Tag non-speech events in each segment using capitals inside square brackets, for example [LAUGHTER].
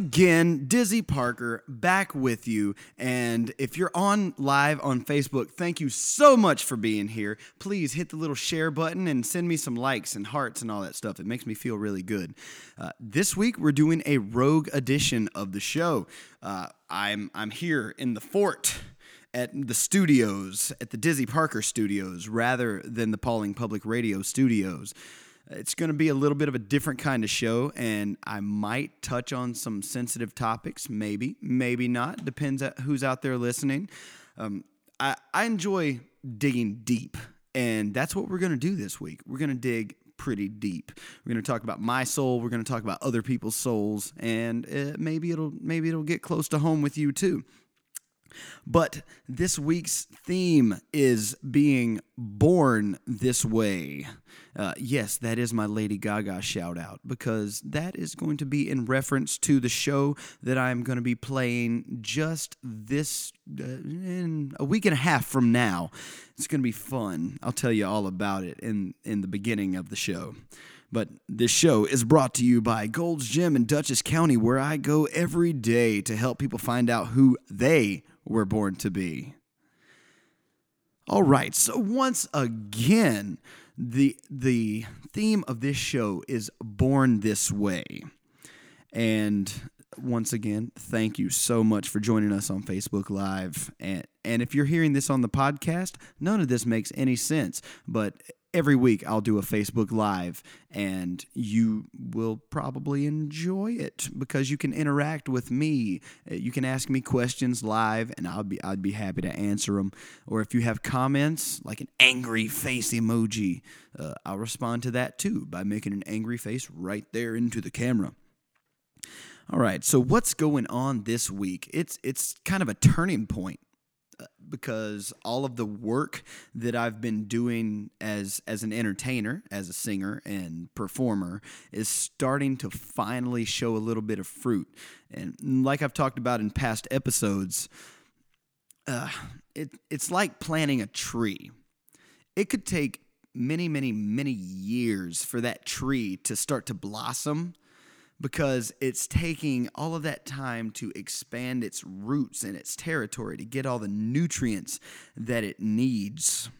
again, Dizzy Parker back with you. And if you're on live on Facebook, thank you so much for being here. Please hit the little share button and send me some likes and hearts and all that stuff. It makes me feel really good. Uh, this week, we're doing a rogue edition of the show. Uh, I'm, I'm here in the fort at the studios, at the Dizzy Parker studios, rather than the Pawling Public Radio studios. It's going to be a little bit of a different kind of show, and I might touch on some sensitive topics. Maybe, maybe not. Depends who's out there listening. Um, I, I enjoy digging deep, and that's what we're going to do this week. We're going to dig pretty deep. We're going to talk about my soul. We're going to talk about other people's souls, and uh, maybe it'll maybe it'll get close to home with you too. But this week's theme is being born this way. Uh, yes, that is my Lady Gaga shout out because that is going to be in reference to the show that I'm going to be playing just this uh, in a week and a half from now. It's going to be fun. I'll tell you all about it in in the beginning of the show. But this show is brought to you by Gold's Gym in Dutchess County, where I go every day to help people find out who they were born to be. All right, so once again, the the theme of this show is born this way. And once again, thank you so much for joining us on Facebook Live. And and if you're hearing this on the podcast, none of this makes any sense, but every week I'll do a Facebook Live and you will probably enjoy it because you can interact with me. Uh, you can ask me questions live and I'll be I'd be happy to answer them. Or if you have comments like an angry face emoji, uh, I'll respond to that too by making an angry face right there into the camera. All right, so what's going on this week? It's it's kind of a turning point because all of the work that I've been doing as as an entertainer, as a singer and performer is starting to finally show a little bit of fruit. And like I've talked about in past episodes, uh, it it's like planting a tree. It could take many, many, many years for that tree to start to blossom because it's taking all of that time to expand its roots and its territory to get all the nutrients that it needs.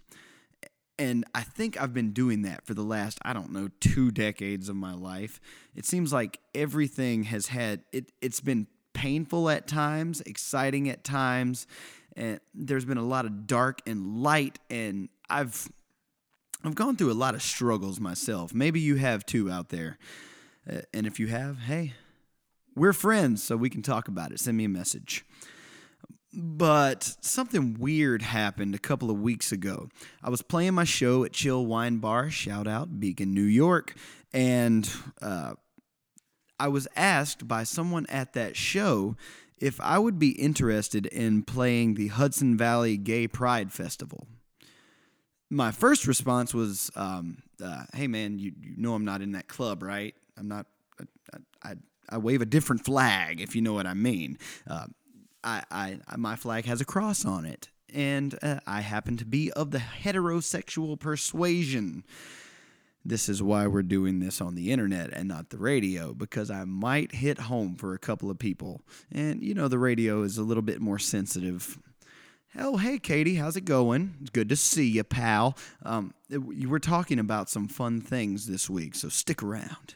And I think I've been doing that for the last, I don't know, two decades of my life. It seems like everything has had, it, it's been painful at times, exciting at times, and there's been a lot of dark and light, and I've I've gone through a lot of struggles myself. Maybe you have too out there. Uh, and if you have, hey, we're friends, so we can talk about it. Send me a message. But something weird happened a couple of weeks ago. I was playing my show at Chill Wine Bar, shout out, Beacon, New York, and uh, I was asked by someone at that show if I would be interested in playing the Hudson Valley Gay Pride Festival. My first response was, um, uh, "Hey man, you, you know I'm not in that club, right?" I'm not. I, I, I wave a different flag, if you know what I mean. Uh, I, I, my flag has a cross on it, and uh, I happen to be of the heterosexual persuasion. This is why we're doing this on the internet and not the radio, because I might hit home for a couple of people. And, you know, the radio is a little bit more sensitive. Oh, hey, Katie, how's it going? It's good to see you, pal. Um, were talking about some fun things this week, so stick around.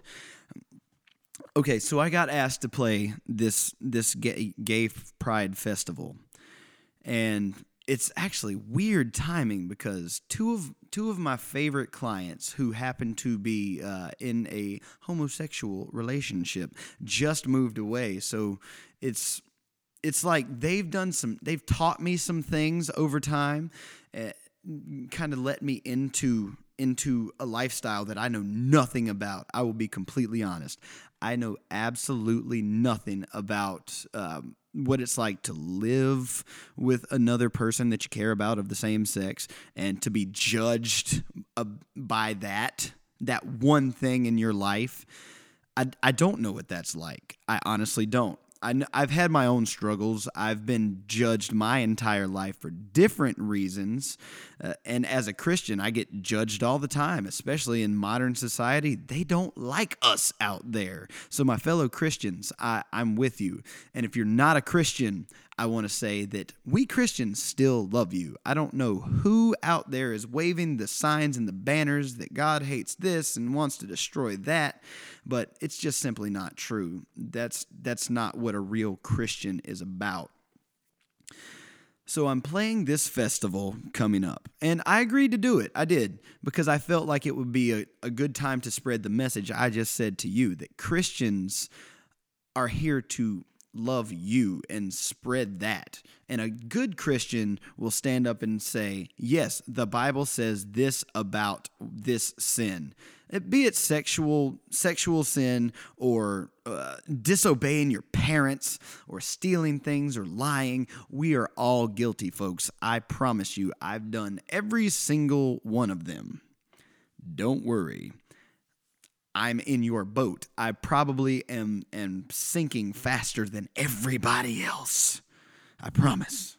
Okay, so I got asked to play this this gay, gay pride festival, and it's actually weird timing because two of two of my favorite clients who happen to be uh, in a homosexual relationship just moved away. So it's it's like they've done some they've taught me some things over time, uh, kind of let me into into a lifestyle that I know nothing about. I will be completely honest. I know absolutely nothing about um, what it's like to live with another person that you care about of the same sex and to be judged uh, by that, that one thing in your life. I, I don't know what that's like. I honestly don't. I, have had my own struggles. I've been judged my entire life for different reasons. Uh, and as a Christian, I get judged all the time, especially in modern society. They don't like us out there. So, my fellow Christians, I, I'm with you. And if you're not a Christian, I want to say that we Christians still love you. I don't know who out there is waving the signs and the banners that God hates this and wants to destroy that, but it's just simply not true. That's that's not what a real Christian is about. So I'm playing this festival coming up, and I agreed to do it. I did because I felt like it would be a, a good time to spread the message I just said to you that Christians are here to love you and spread that. And a good Christian will stand up and say, Yes, the Bible says this about this sin. Be it sexual sexual sin or uh, disobeying your parents or stealing things or lying, we are all guilty, folks. I promise you, I've done every single one of them. Don't worry. I'm in your boat. I probably am, am sinking faster than everybody else. I promise.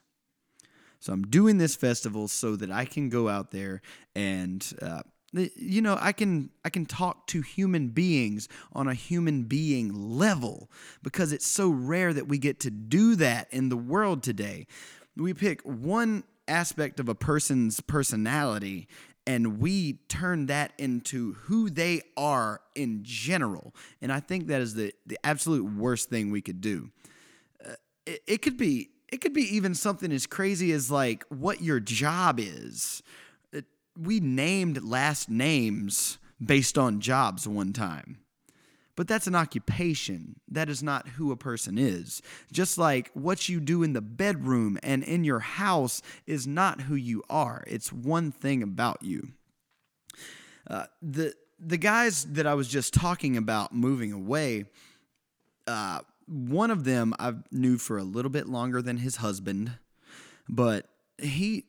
So I'm doing this festival so that I can go out there and uh, you know I can I can talk to human beings on a human being level because it's so rare that we get to do that in the world today. We pick one aspect of a person's personality and we turn that into who they are in general. And I think that is the, the absolute worst thing we could do. Uh, it, it could be it could be even something as crazy as like what your job is. It, we named last names based on jobs one time. But that's an occupation. That is not who a person is. Just like what you do in the bedroom and in your house is not who you are. It's one thing about you. Uh, the the guys that I was just talking about moving away, uh, one of them I knew for a little bit longer than his husband, but he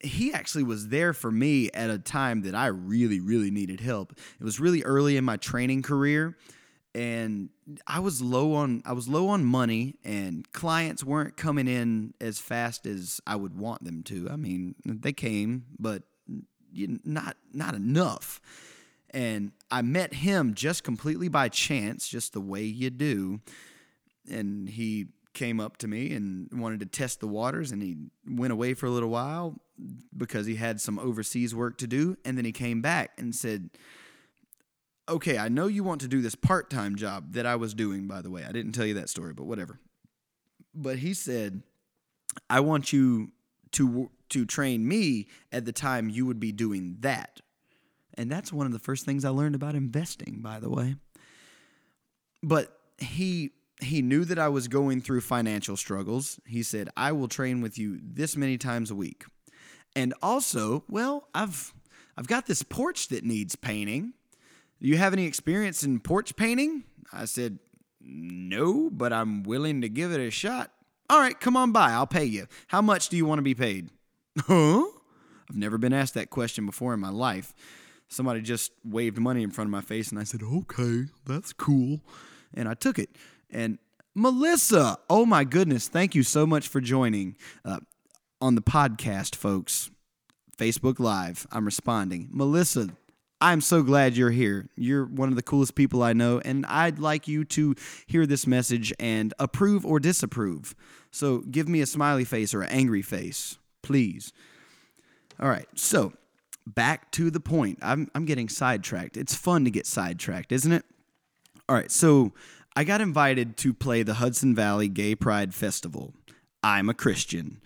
he actually was there for me at a time that I really really needed help. It was really early in my training career and I was low on I was low on money and clients weren't coming in as fast as I would want them to. I mean, they came, but not not enough. And I met him just completely by chance, just the way you do. And he came up to me and wanted to test the waters and he went away for a little while because he had some overseas work to do and then he came back and said okay, I know you want to do this part time job that I was doing, by the way. I didn't tell you that story, but whatever. But he said, I want you to to train me at the time you would be doing that. And that's one of the first things I learned about investing, by the way. But he he knew that I was going through financial struggles. He said, "I will train with you this many times a week." And also, well, I've I've got this porch that needs painting do you have any experience in porch painting? I said, No, but I'm willing to give it a shot. All right, come on by. I'll pay you. How much do you want to be paid? Huh? I've never been asked that question before in my life. Somebody just waved money in front of my face, and I said, Okay, that's cool. And I took it. And Melissa, oh my goodness, thank you so much for joining uh, on the podcast, folks. Facebook Live. I'm responding. Melissa, I'm so glad you're here. You're one of the coolest people I know, and I'd like you to hear this message and approve or disapprove. So give me a smiley face or an angry face, please. All right, so back to the point. I'm, I'm getting sidetracked. It's fun to get sidetracked, isn't it? All right, so I got invited to play the Hudson Valley Gay Pride Festival. I'm a Christian.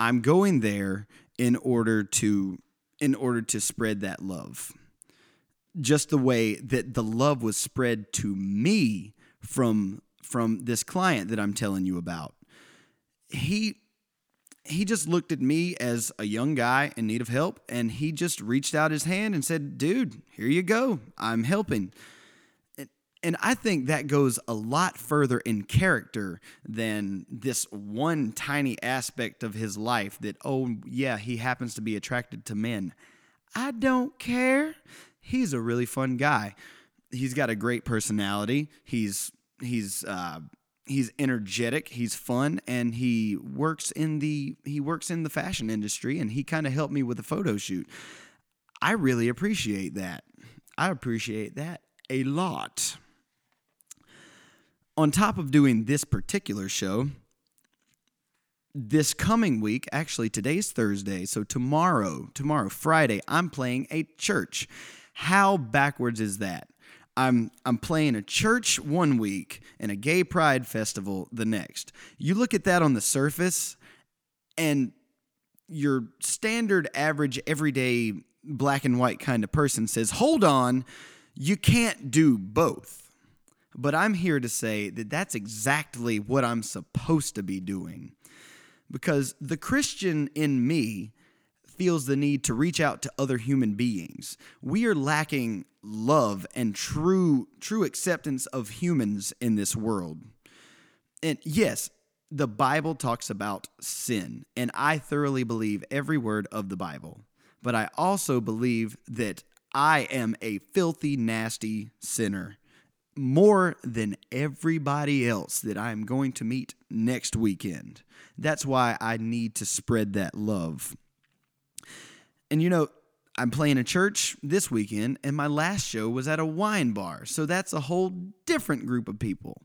I'm going there in order to in order to spread that love just the way that the love was spread to me from from this client that I'm telling you about. He he just looked at me as a young guy in need of help and he just reached out his hand and said, "Dude, here you go. I'm helping." And, and I think that goes a lot further in character than this one tiny aspect of his life that oh yeah, he happens to be attracted to men. I don't care he's a really fun guy. He's got a great personality. He's he's uh, he's energetic, he's fun, and he works in the he works in the fashion industry, and he kind of helped me with a photo shoot. I really appreciate that. I appreciate that a lot. On top of doing this particular show, this coming week, actually today's Thursday, so tomorrow, tomorrow, Friday, I'm playing a church. How backwards is that? I'm I'm playing a church one week and a gay pride festival the next. You look at that on the surface and your standard average everyday black and white kind of person says, "Hold on, you can't do both." But I'm here to say that that's exactly what I'm supposed to be doing because the Christian in me feels the need to reach out to other human beings. We are lacking love and true true acceptance of humans in this world. And yes, the Bible talks about sin, and I thoroughly believe every word of the Bible. But I also believe that I am a filthy, nasty sinner more than everybody else that I'm going to meet next weekend. That's why I need to spread that love. And you know, I'm playing a church this weekend, and my last show was at a wine bar. So that's a whole different group of people.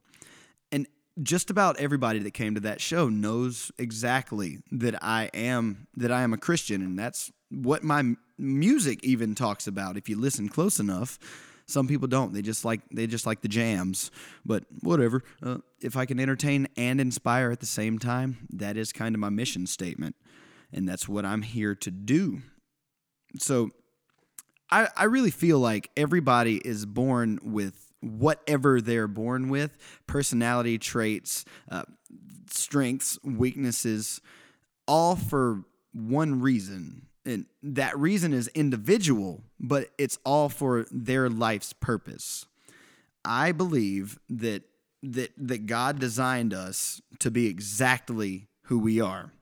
And just about everybody that came to that show knows exactly that I am that I am a Christian and that's what my music even talks about if you listen close enough. Some people don't. They just like they just like the jams. But whatever. Uh, if I can entertain and inspire at the same time, that is kind of my mission statement, and that's what I'm here to do. So, I I really feel like everybody is born with whatever they're born with personality traits, uh, strengths, weaknesses, all for one reason and that reason is individual, but it's all for their life's purpose. I believe that that that God designed us to be exactly who we are.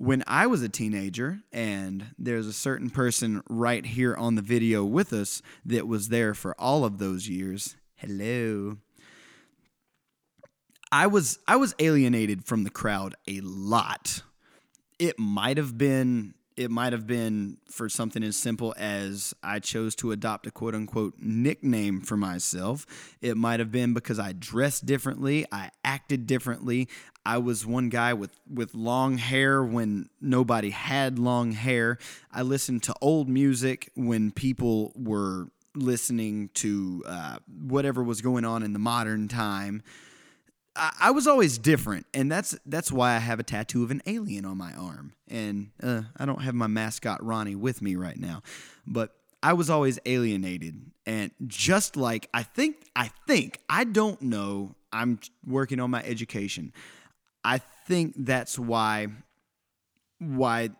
When I was a teenager, and there's a certain person right here on the video with us that was there for all of those years. Hello. I was I was alienated from the crowd a lot. It might have been it might have been for something as simple as I chose to adopt a quote unquote nickname for myself. It might have been because I dressed differently, I acted differently. I was one guy with, with long hair when nobody had long hair. I listened to old music when people were listening to uh, whatever was going on in the modern time. I, was always different, and that's that's why I have a tattoo of an alien on my arm, and uh, I don't have my mascot Ronnie with me right now, but I was always alienated, and just like I think, I think I don't know. I'm working on my education. I think that's why why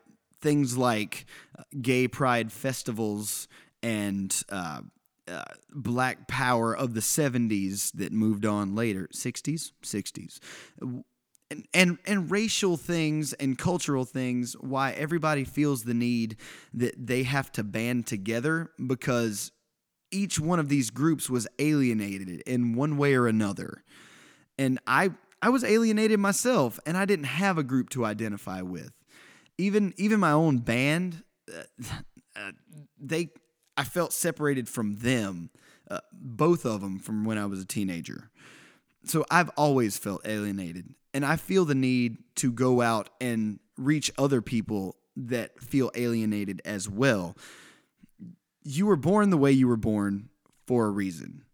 things like uh, gay pride festivals and uh, uh, black power of the 70s that moved on later. 60s 60s and, and and racial things and cultural things why everybody feels the need that they have to band together because each one of these groups was alienated in one way or another. And i i was alienated myself and i didn't have a group to identify with. Even even my own band uh, [LAUGHS] uh, they I felt separated from them, uh, both of them from when I was a teenager. So I've always felt alienated. And I feel the need to go out and reach other people that feel alienated as well. You were born the way you were born for a reason.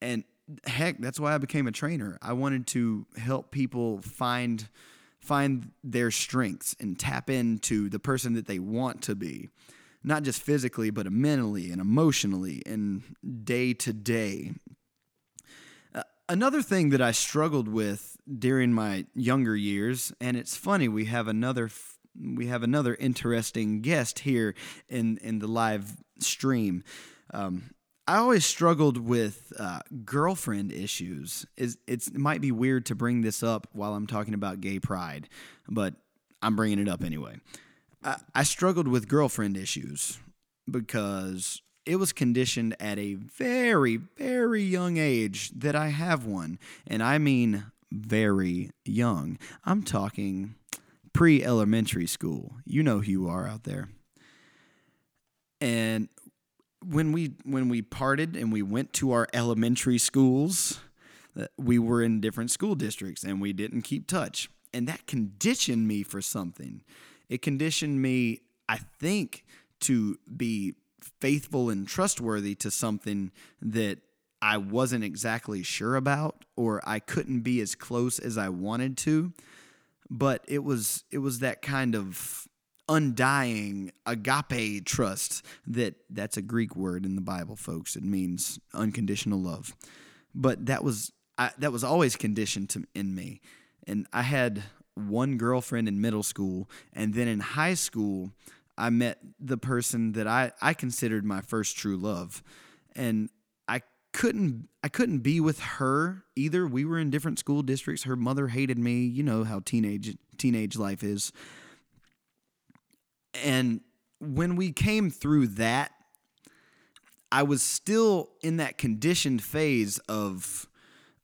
And heck, that's why I became a trainer. I wanted to help people find find their strengths and tap into the person that they want to be not just physically, but mentally and emotionally and day to day. Uh, another thing that I struggled with during my younger years, and it's funny, we have another. we have another interesting guest here in, in the live stream. Um, I always struggled with uh, girlfriend issues. Is it's it might be weird to bring this up while I'm talking about gay pride, but I'm bringing it up anyway. I, struggled with girlfriend issues because it was conditioned at a very, very young age that I have one. And I mean very young. I'm talking pre elementary school. You know who you are out there. And when we when we parted and we went to our elementary schools, uh, we were in different school districts and we didn't keep touch. And that conditioned me for something. It conditioned me, I think, to be faithful and trustworthy to something that I wasn't exactly sure about or I couldn't be as close as I wanted to. But it was it was that kind of undying agape trust that that's a Greek word in the Bible, folks. It means unconditional love. But that was I, that was always conditioned to, in me. And I had one girlfriend in middle school, and then in high school, I met the person that I, I considered my first true love. And I couldn't I couldn't be with her either. We were in different school districts. Her mother hated me. You know how teenage teenage life is. And when we came through that, I was still in that conditioned phase of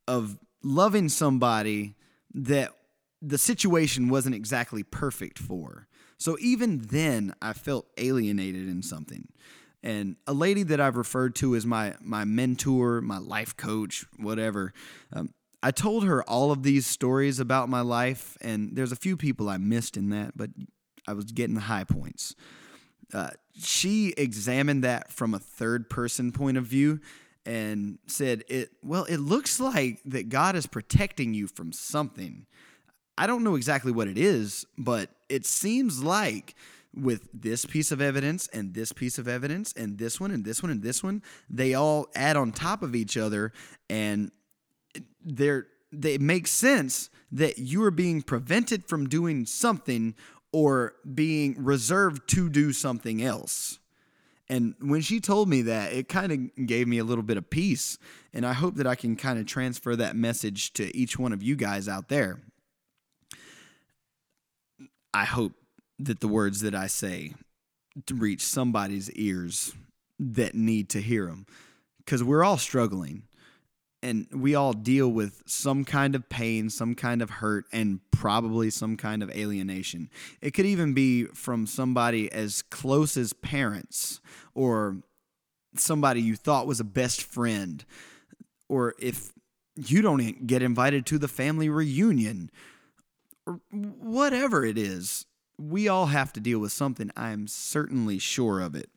of loving somebody that the situation wasn't exactly perfect for. So even then, I felt alienated in something. And a lady that I've referred to as my my mentor, my life coach, whatever. Um, I told her all of these stories about my life, and there's a few people I missed in that, but I was getting the high points. Uh, she examined that from a third person point of view and said it well it looks like that God is protecting you from something I don't know exactly what it is, but it seems like with this piece of evidence and this piece of evidence and this one and this one and this one, they all add on top of each other and they're they make sense that you are being prevented from doing something or being reserved to do something else. And when she told me that, it kind of gave me a little bit of peace. And I hope that I can kind of transfer that message to each one of you guys out there. I hope that the words that I say reach somebody's ears that need to hear them because we're all struggling and we all deal with some kind of pain, some kind of hurt, and probably some kind of alienation. It could even be from somebody as close as parents or somebody you thought was a best friend, or if you don't get invited to the family reunion whatever it is, we all have to deal with something. I'm certainly sure of it.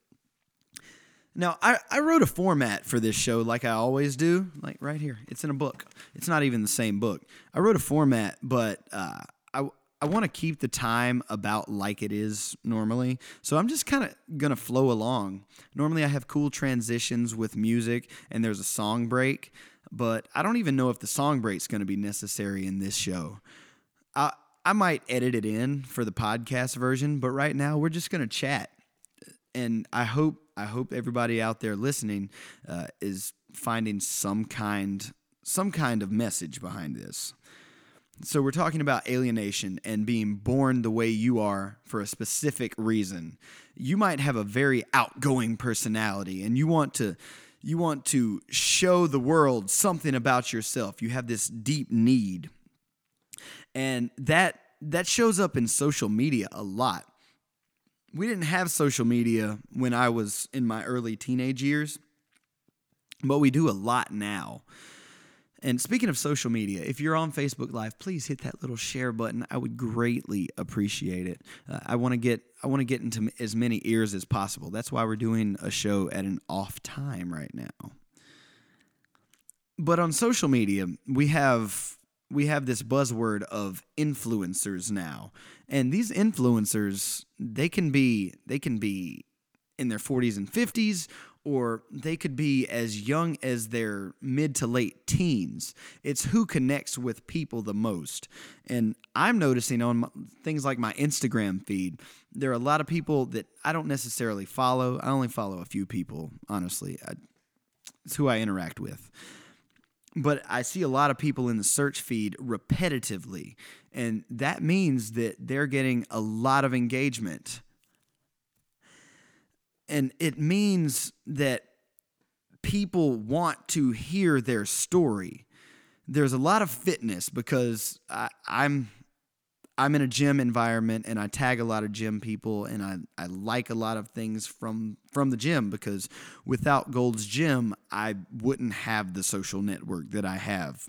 Now, I, I wrote a format for this show like I always do, like right here. It's in a book. It's not even the same book. I wrote a format, but uh, I, I want to keep the time about like it is normally. So I'm just kind of going to flow along. Normally, I have cool transitions with music and there's a song break, but I don't even know if the song break's going to be necessary in this show. I, I might edit it in for the podcast version, but right now we're just going to chat. And I hope I hope everybody out there listening uh, is finding some kind some kind of message behind this. So we're talking about alienation and being born the way you are for a specific reason. You might have a very outgoing personality and you want to you want to show the world something about yourself. You have this deep need and that that shows up in social media a lot. We didn't have social media when I was in my early teenage years, but we do a lot now. And speaking of social media, if you're on Facebook Live, please hit that little share button. I would greatly appreciate it. Uh, I want to get I want to get into as many ears as possible. That's why we're doing a show at an off time right now. But on social media, we have we have this buzzword of influencers now. And these influencers, they can be they can be in their 40s and 50s or they could be as young as their mid to late teens. It's who connects with people the most. And I'm noticing on my, things like my Instagram feed, there are a lot of people that I don't necessarily follow. I only follow a few people, honestly. I, it's who I interact with but I see a lot of people in the search feed repetitively, and that means that they're getting a lot of engagement. And it means that people want to hear their story. there's a lot of fitness because I, I'm I'm in a gym environment and I tag a lot of gym people and I, I like a lot of things from from the gym because without Gold's Gym I wouldn't have the social network that I have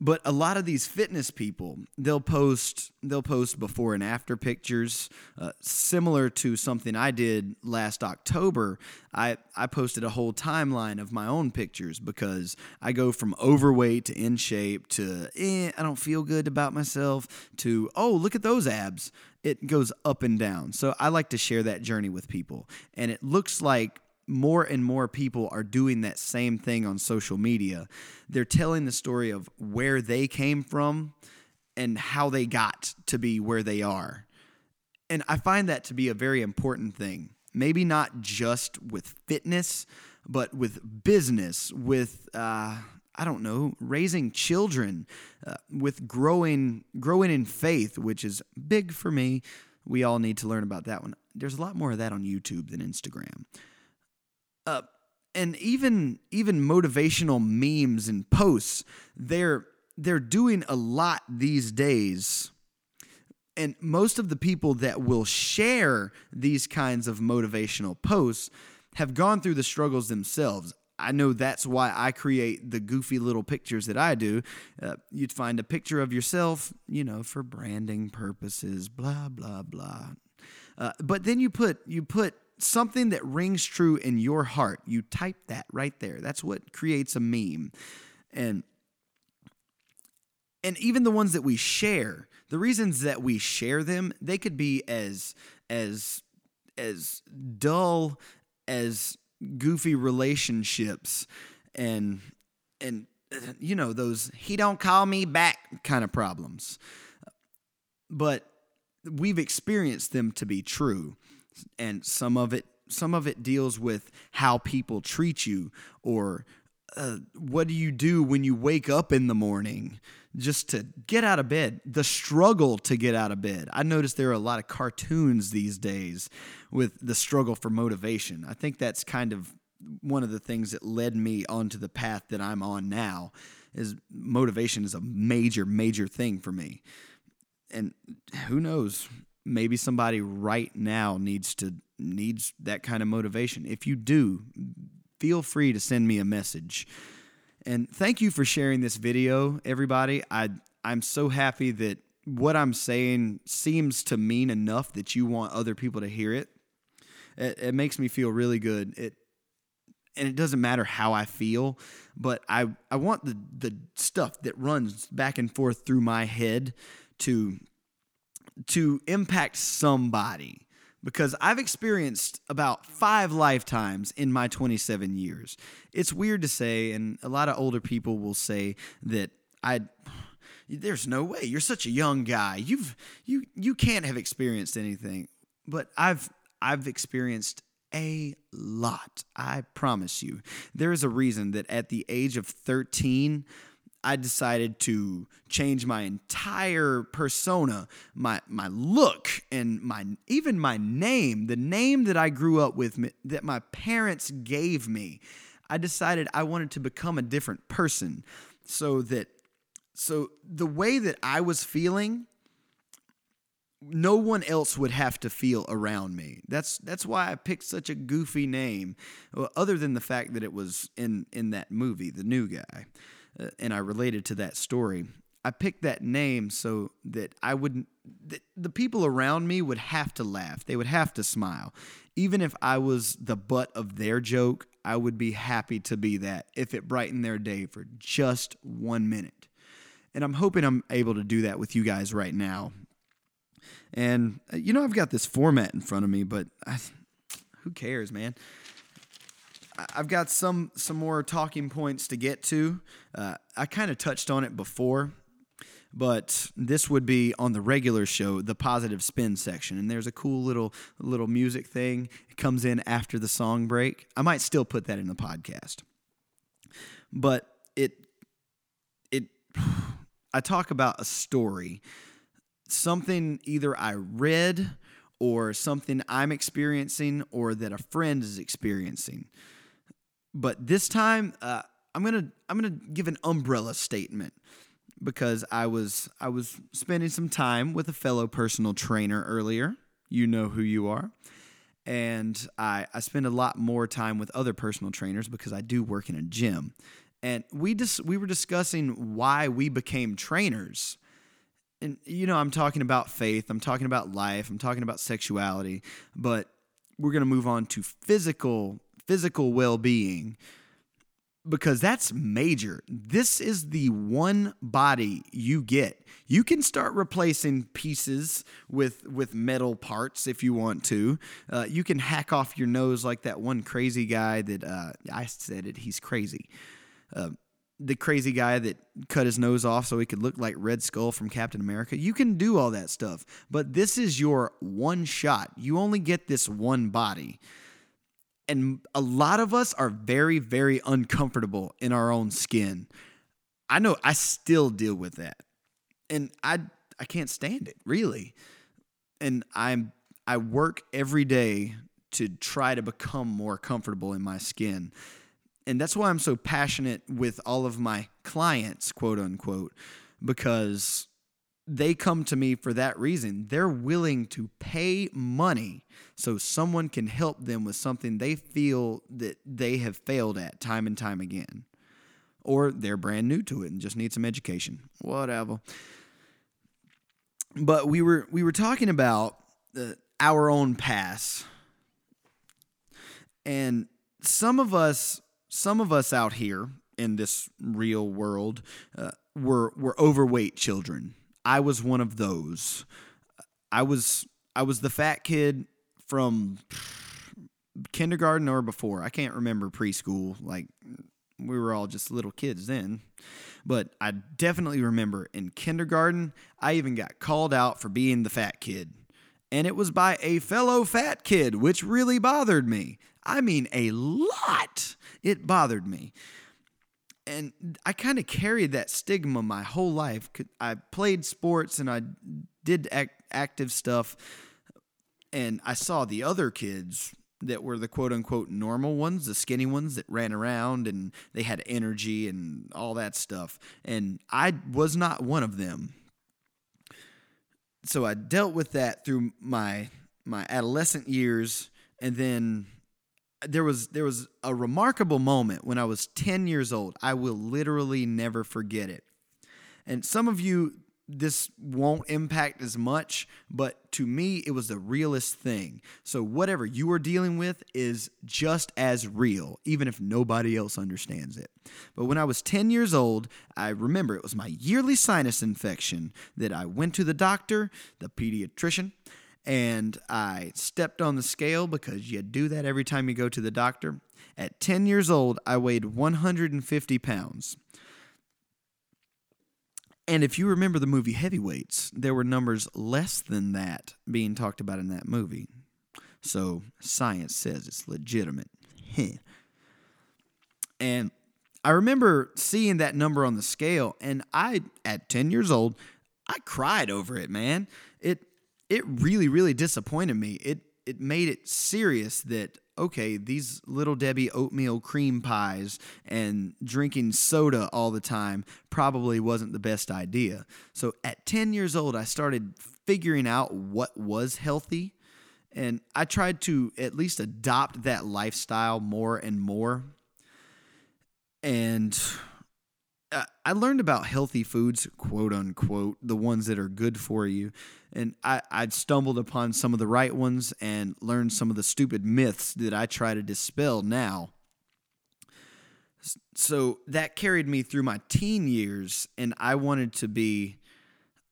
but a lot of these fitness people they'll post they'll post before and after pictures uh, similar to something i did last october. I, I posted a whole timeline of my own pictures because i go from overweight to in shape to eh, i don't feel good about myself to oh look at those abs. It goes up and down. So i like to share that journey with people. And it looks like more and more people are doing that same thing on social media. They're telling the story of where they came from and how they got to be where they are. And I find that to be a very important thing. Maybe not just with fitness, but with business, with uh, I don't know, raising children, uh, with growing growing in faith, which is big for me. We all need to learn about that one. There's a lot more of that on YouTube than Instagram. Uh, and even even motivational memes and posts, they're they're doing a lot these days. And most of the people that will share these kinds of motivational posts have gone through the struggles themselves. I know that's why I create the goofy little pictures that I do. Uh, you'd find a picture of yourself, you know, for branding purposes, blah blah blah. Uh, but then you put you put something that rings true in your heart. You type that right there. That's what creates a meme. And and even the ones that we share, the reasons that we share them, they could be as as as dull as goofy relationships and and you know those he don't call me back kind of problems. But we've experienced them to be true and some of it some of it deals with how people treat you or uh, what do you do when you wake up in the morning just to get out of bed the struggle to get out of bed. I noticed there are a lot of cartoons these days with the struggle for motivation. I think that's kind of one of the things that led me onto the path that i'm on now is motivation is a major major thing for me. And who knows maybe somebody right now needs to needs that kind of motivation. If you do, feel free to send me a message. And thank you for sharing this video, everybody. I I'm so happy that what I'm saying seems to mean enough that you want other people to hear it. It, it makes me feel really good. It and it doesn't matter how I feel, but I I want the the stuff that runs back and forth through my head to to impact somebody because I've experienced about five lifetimes in my 27 years. It's weird to say, and a lot of older people will say that I. There's no way you're such a young guy. You've you you can't have experienced anything. But I've I've experienced a lot. I promise you. There is a reason that at the age of 13, I decided to change my entire persona, my my look and my even my name, the name that I grew up with that my parents gave me. I decided I wanted to become a different person so that so the way that I was feeling no one else would have to feel around me. That's that's why I picked such a goofy name, well, other than the fact that it was in in that movie, The New Guy. Uh, and I related to that story. I picked that name so that I wouldn't, that the people around me would have to laugh. They would have to smile. Even if I was the butt of their joke, I would be happy to be that if it brightened their day for just one minute. And I'm hoping I'm able to do that with you guys right now. And, uh, you know, I've got this format in front of me, but I, who cares, man? I've got some some more talking points to get to. Uh, I kind of touched on it before, but this would be on the regular show, the positive spin section, and there's a cool little little music thing. It comes in after the song break. I might still put that in the podcast, but it it [SIGHS] I talk about a story, something either I read or something I'm experiencing or that a friend is experiencing. But this time, uh, I'm gonna I'm gonna give an umbrella statement because I was I was spending some time with a fellow personal trainer earlier. You know who you are. And I, I spend a lot more time with other personal trainers because I do work in a gym. And we just we were discussing why we became trainers. And you know, I'm talking about faith, I'm talking about life, I'm talking about sexuality, but we're going to move on to physical physical well-being because that's major. This is the one body you get. You can start replacing pieces with with metal parts if you want to. Uh, you can hack off your nose like that one crazy guy that uh, I said it. He's crazy. Uh, the crazy guy that cut his nose off so he could look like Red Skull from Captain America. You can do all that stuff, but this is your one shot. You only get this one body and a lot of us are very very uncomfortable in our own skin. I know i still deal with that. And i i can't stand it really. And i'm i work every day to try to become more comfortable in my skin. And that's why i'm so passionate with all of my clients quote unquote because they come to me for that reason. They're willing to pay money so someone can help them with something they feel that they have failed at time and time again. Or they're brand new to it and just need some education. Whatever. But we were we were talking about the, our own past. And some of us some of us out here in this real world uh, were were overweight children I was one of those. I was I was the fat kid from kindergarten or before. I can't remember preschool. Like we were all just little kids then. But I definitely remember in kindergarten, I even got called out for being the fat kid. And it was by a fellow fat kid, which really bothered me. I mean, a lot. It bothered me and I kind of carried that stigma my whole life. I played sports and I did act- active stuff, and I saw the other kids that were the quote unquote normal ones, the skinny ones that ran around and they had energy and all that stuff. And I was not one of them. So I dealt with that through my my adolescent years and then there was there was a remarkable moment when I was 10 years old. I will literally never forget it. And some of you this won't impact as much, but to me it was the realest thing. So whatever you are dealing with is just as real, even if nobody else understands it. But when I was 10 years old, I remember it was my yearly sinus infection that I went to the doctor, the pediatrician, and I stepped on the scale because you do that every time you go to the doctor. At 10 years old, I weighed 150 pounds. And if you remember the movie Heavyweights, there were numbers less than that being talked about in that movie. So science says it's legitimate. and I remember seeing that number on the scale, and I, at 10 years old, I cried over it, man. It really, really disappointed me. It it made it serious that okay, these little Debbie oatmeal cream pies and drinking soda all the time probably wasn't the best idea. So at 10 years old, I started figuring out what was healthy. And I tried to at least adopt that lifestyle more and more. And Uh, I learned about healthy foods, quote unquote, the ones that are good for you. And I, I'd stumbled upon some of the right ones and learned some of the stupid myths that I try to dispel now. So that carried me through my teen years, and I wanted to be,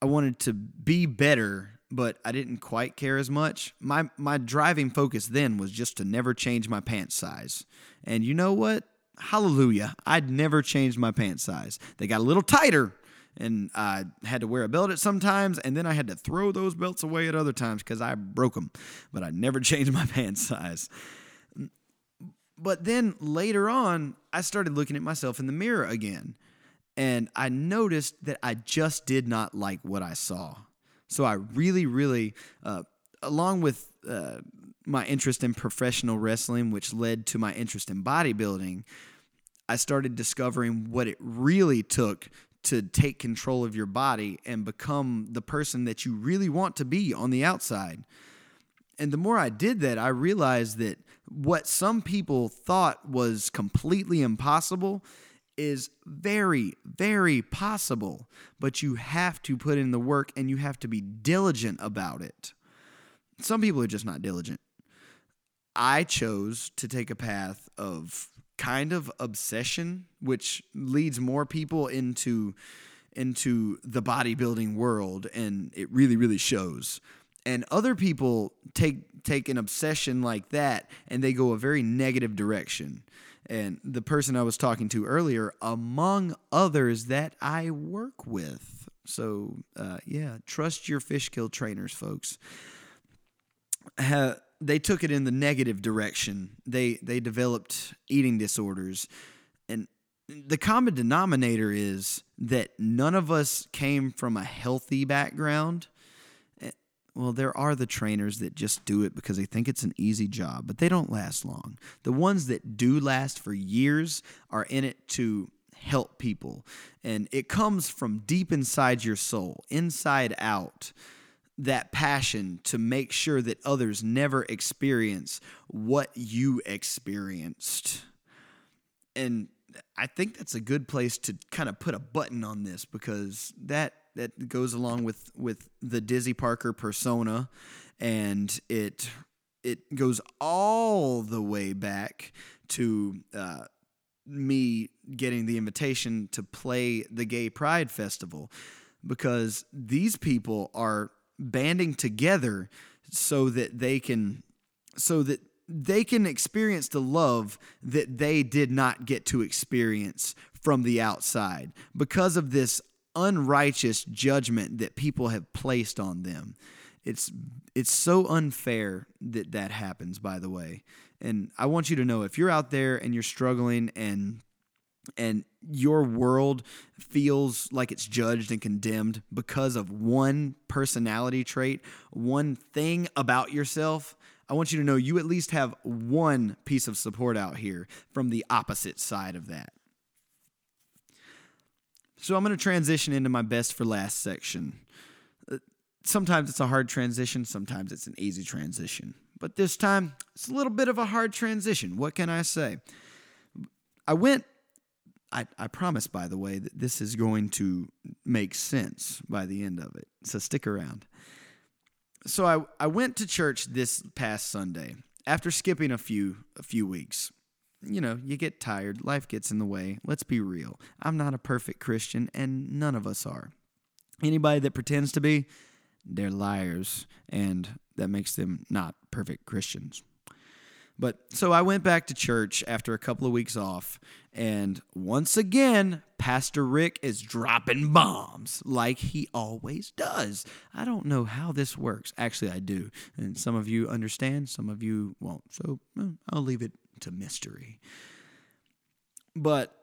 I wanted to be better, but I didn't quite care as much. My my driving focus then was just to never change my pants size. And you know what? Hallelujah, I'd never changed my pant size. They got a little tighter, and I had to wear a belt at sometimes, and then I had to throw those belts away at other times because I broke them. But I never [LAUGHS] changed my pant size. But then later on, I started looking at myself in the mirror again, and I noticed that I just did not like what I saw. So I really, really, uh, along with uh, my interest in professional wrestling, which led to my interest in bodybuilding, I started discovering what it really took to take control of your body and become the person that you really want to be on the outside. And the more I did that, I realized that what some people thought was completely impossible is very, very possible. But you have to put in the work and you have to be diligent about it. Some people are just not diligent. I chose to take a path of kind of obsession, which leads more people into into the bodybuilding world and it really really shows. And other people take take an obsession like that and they go a very negative direction. And the person i was talking to earlier among others that i work with. So uh, yeah trust your fish kill trainers folks they took it in the negative direction. They they developed eating disorders, and the common denominator is that none of us came from a healthy background. Eh, well, there are the trainers that just do it because they think it's an easy job, but they don't last long. The ones that do last for years are in it to help people, and it comes from deep inside your soul, inside out that passion to make sure that others never experience what you experienced. And I think that's a good place to kind of put a button on this because that that goes along with with the Dizzy Parker persona and it it goes all the way back to uh, me getting the invitation to play the Gay Pride Festival because these people are banding together so that they can so that they can experience the love that they did not get to experience from the outside because of this unrighteous judgment that people have placed on them. It's it's so unfair that that happens by the way. And I want you to know if you're out there and you're struggling and and your world feels like it's judged and condemned because of one personality trait, one thing about yourself, I want you to know you at least have one piece of support out here from the opposite side of that. So I'm going to transition into my best for last section. Uh, sometimes it's a hard transition, sometimes it's an easy transition. But this time, it's a little bit of a hard transition. What can I say? I went I, I promise, by the way, that this is going to make sense by the end of it. So stick around. So I, I went to church this past Sunday after skipping a few a few weeks. You know, you get tired, life gets in the way. Let's be real. I'm not a perfect Christian, and none of us are. Anybody that pretends to be, they're liars, and that makes them not perfect Christians. But so I went back to church after a couple of weeks off, and once again, Pastor Rick is dropping bombs like he always does. I don't know how this works. Actually, I do. And some of you understand, some of you won't. So mm, I'll leave it to mystery. But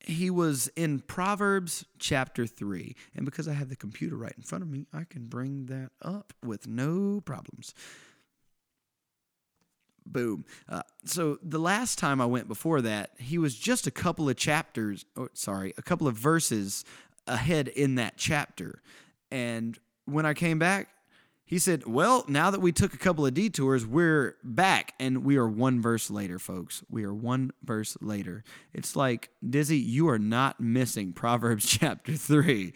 he was in Proverbs chapter 3. And because I have the computer right in front of me, I can bring that up with no problems. Boom. Uh, so the last time I went before that, he was just a couple of chapters, or sorry, a couple of verses ahead in that chapter. And when I came back, he said, Well, now that we took a couple of detours, we're back. And we are one verse later, folks. We are one verse later. It's like, Dizzy, you are not missing Proverbs [LAUGHS] chapter 3.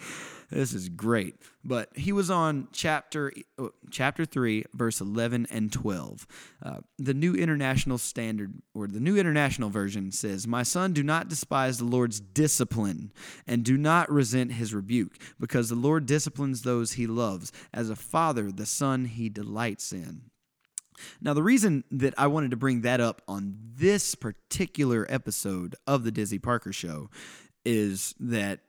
This is great. But he was on chapter uh, chapter 3 verse 11 and 12. Uh, the New International Standard or the New International Version says, "My son, do not despise the Lord's discipline and do not resent his rebuke, because the Lord disciplines those he loves, as a father the son he delights in." Now, the reason that I wanted to bring that up on this particular episode of the Dizzy Parker Show is that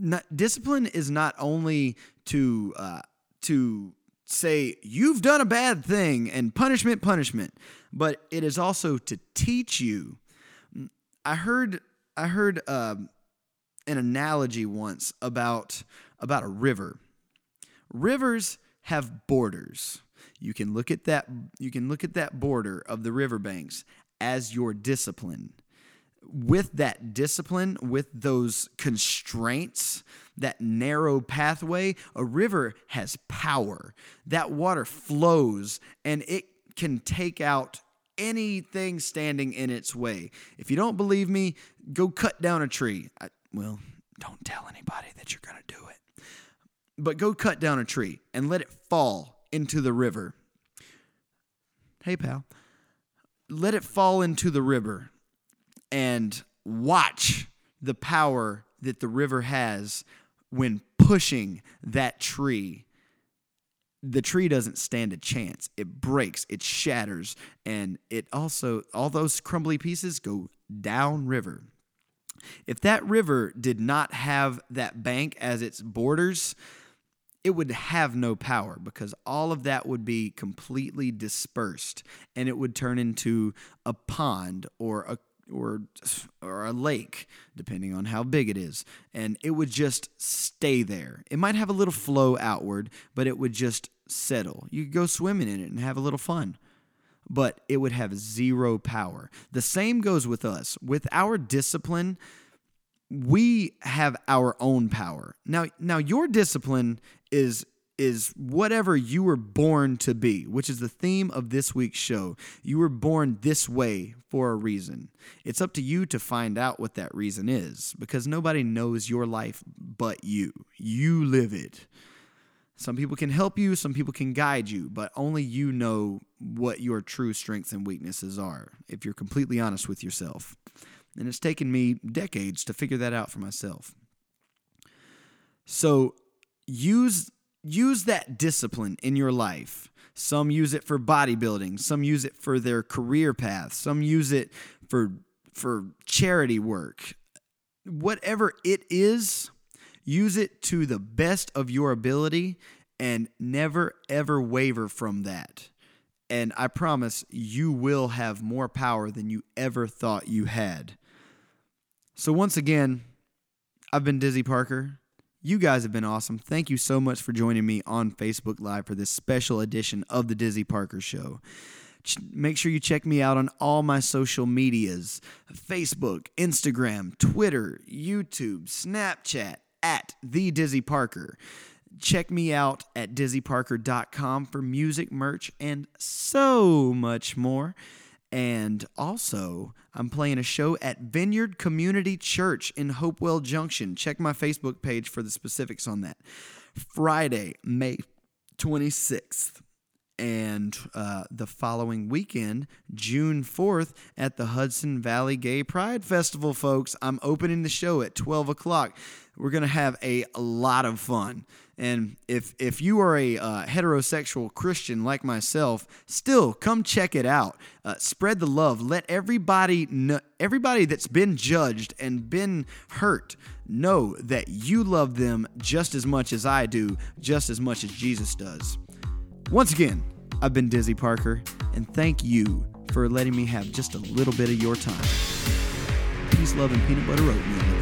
not, discipline is not only to uh, to say you've done a bad thing and punishment punishment but it is also to teach you. I heard i heard uh, an analogy once about about a river. Rivers have borders. You can look at that you can look at that border of the riverbanks as your discipline with that discipline, with those constraints, that narrow pathway, a river has power. That water flows and it can take out anything standing in its way. If you don't believe me, go cut down a tree. I, well, don't tell anybody that you're going to do it. But go cut down a tree and let it fall into the river. Hey, pal. Let it fall into the river and watch the power that the river has when pushing that tree. The tree doesn't stand a chance. It breaks, it shatters, and it also, all those crumbly pieces go down river. If that river did not have that bank as its borders, it would have no power because all of that would be completely dispersed and it would turn into a pond or a or or a lake depending on how big it is and it would just stay there. It might have a little flow outward but it would just settle. You could go swimming in it and have a little fun but it would have zero power. The same goes with us. With our discipline we have our own power. Now now your discipline is is whatever you were born to be, which is the theme of this week's show. You were born this way for a reason. It's up to you to find out what that reason is because nobody knows your life but you. You live it. Some people can help you, some people can guide you, but only you know what your true strengths and weaknesses are if you're completely honest with yourself. And it's taken me decades to figure that out for myself. So use use that discipline in your life. Some use it for bodybuilding, some use it for their career path, some use it for for charity work. Whatever it is, use it to the best of your ability and never ever waver from that. And I promise you will have more power than you ever thought you had. So, once again, I've been Dizzy Parker. You guys have been awesome. Thank you so much for joining me on Facebook Live for this special edition of The Dizzy Parker Show. Make sure you check me out on all my social medias Facebook, Instagram, Twitter, YouTube, Snapchat at The Dizzy Parker. Check me out at dizzyparker.com for music, merch, and so much more. And also, I'm playing a show at Vineyard Community Church in Hopewell Junction. Check my Facebook page for the specifics on that. Friday, May 26th. And uh, the following weekend, June 4th, at the Hudson Valley Gay Pride Festival, folks. I'm opening the show at 12 o'clock. We're going to have a lot of fun. And if if you are a uh, heterosexual Christian like myself, still come check it out. Uh, spread the love. Let everybody know, everybody that's been judged and been hurt know that you love them just as much as I do, just as much as Jesus does. Once again, I've been Dizzy Parker, and thank you for letting me have just a little bit of your time. Peace, love, and peanut butter oatmeal.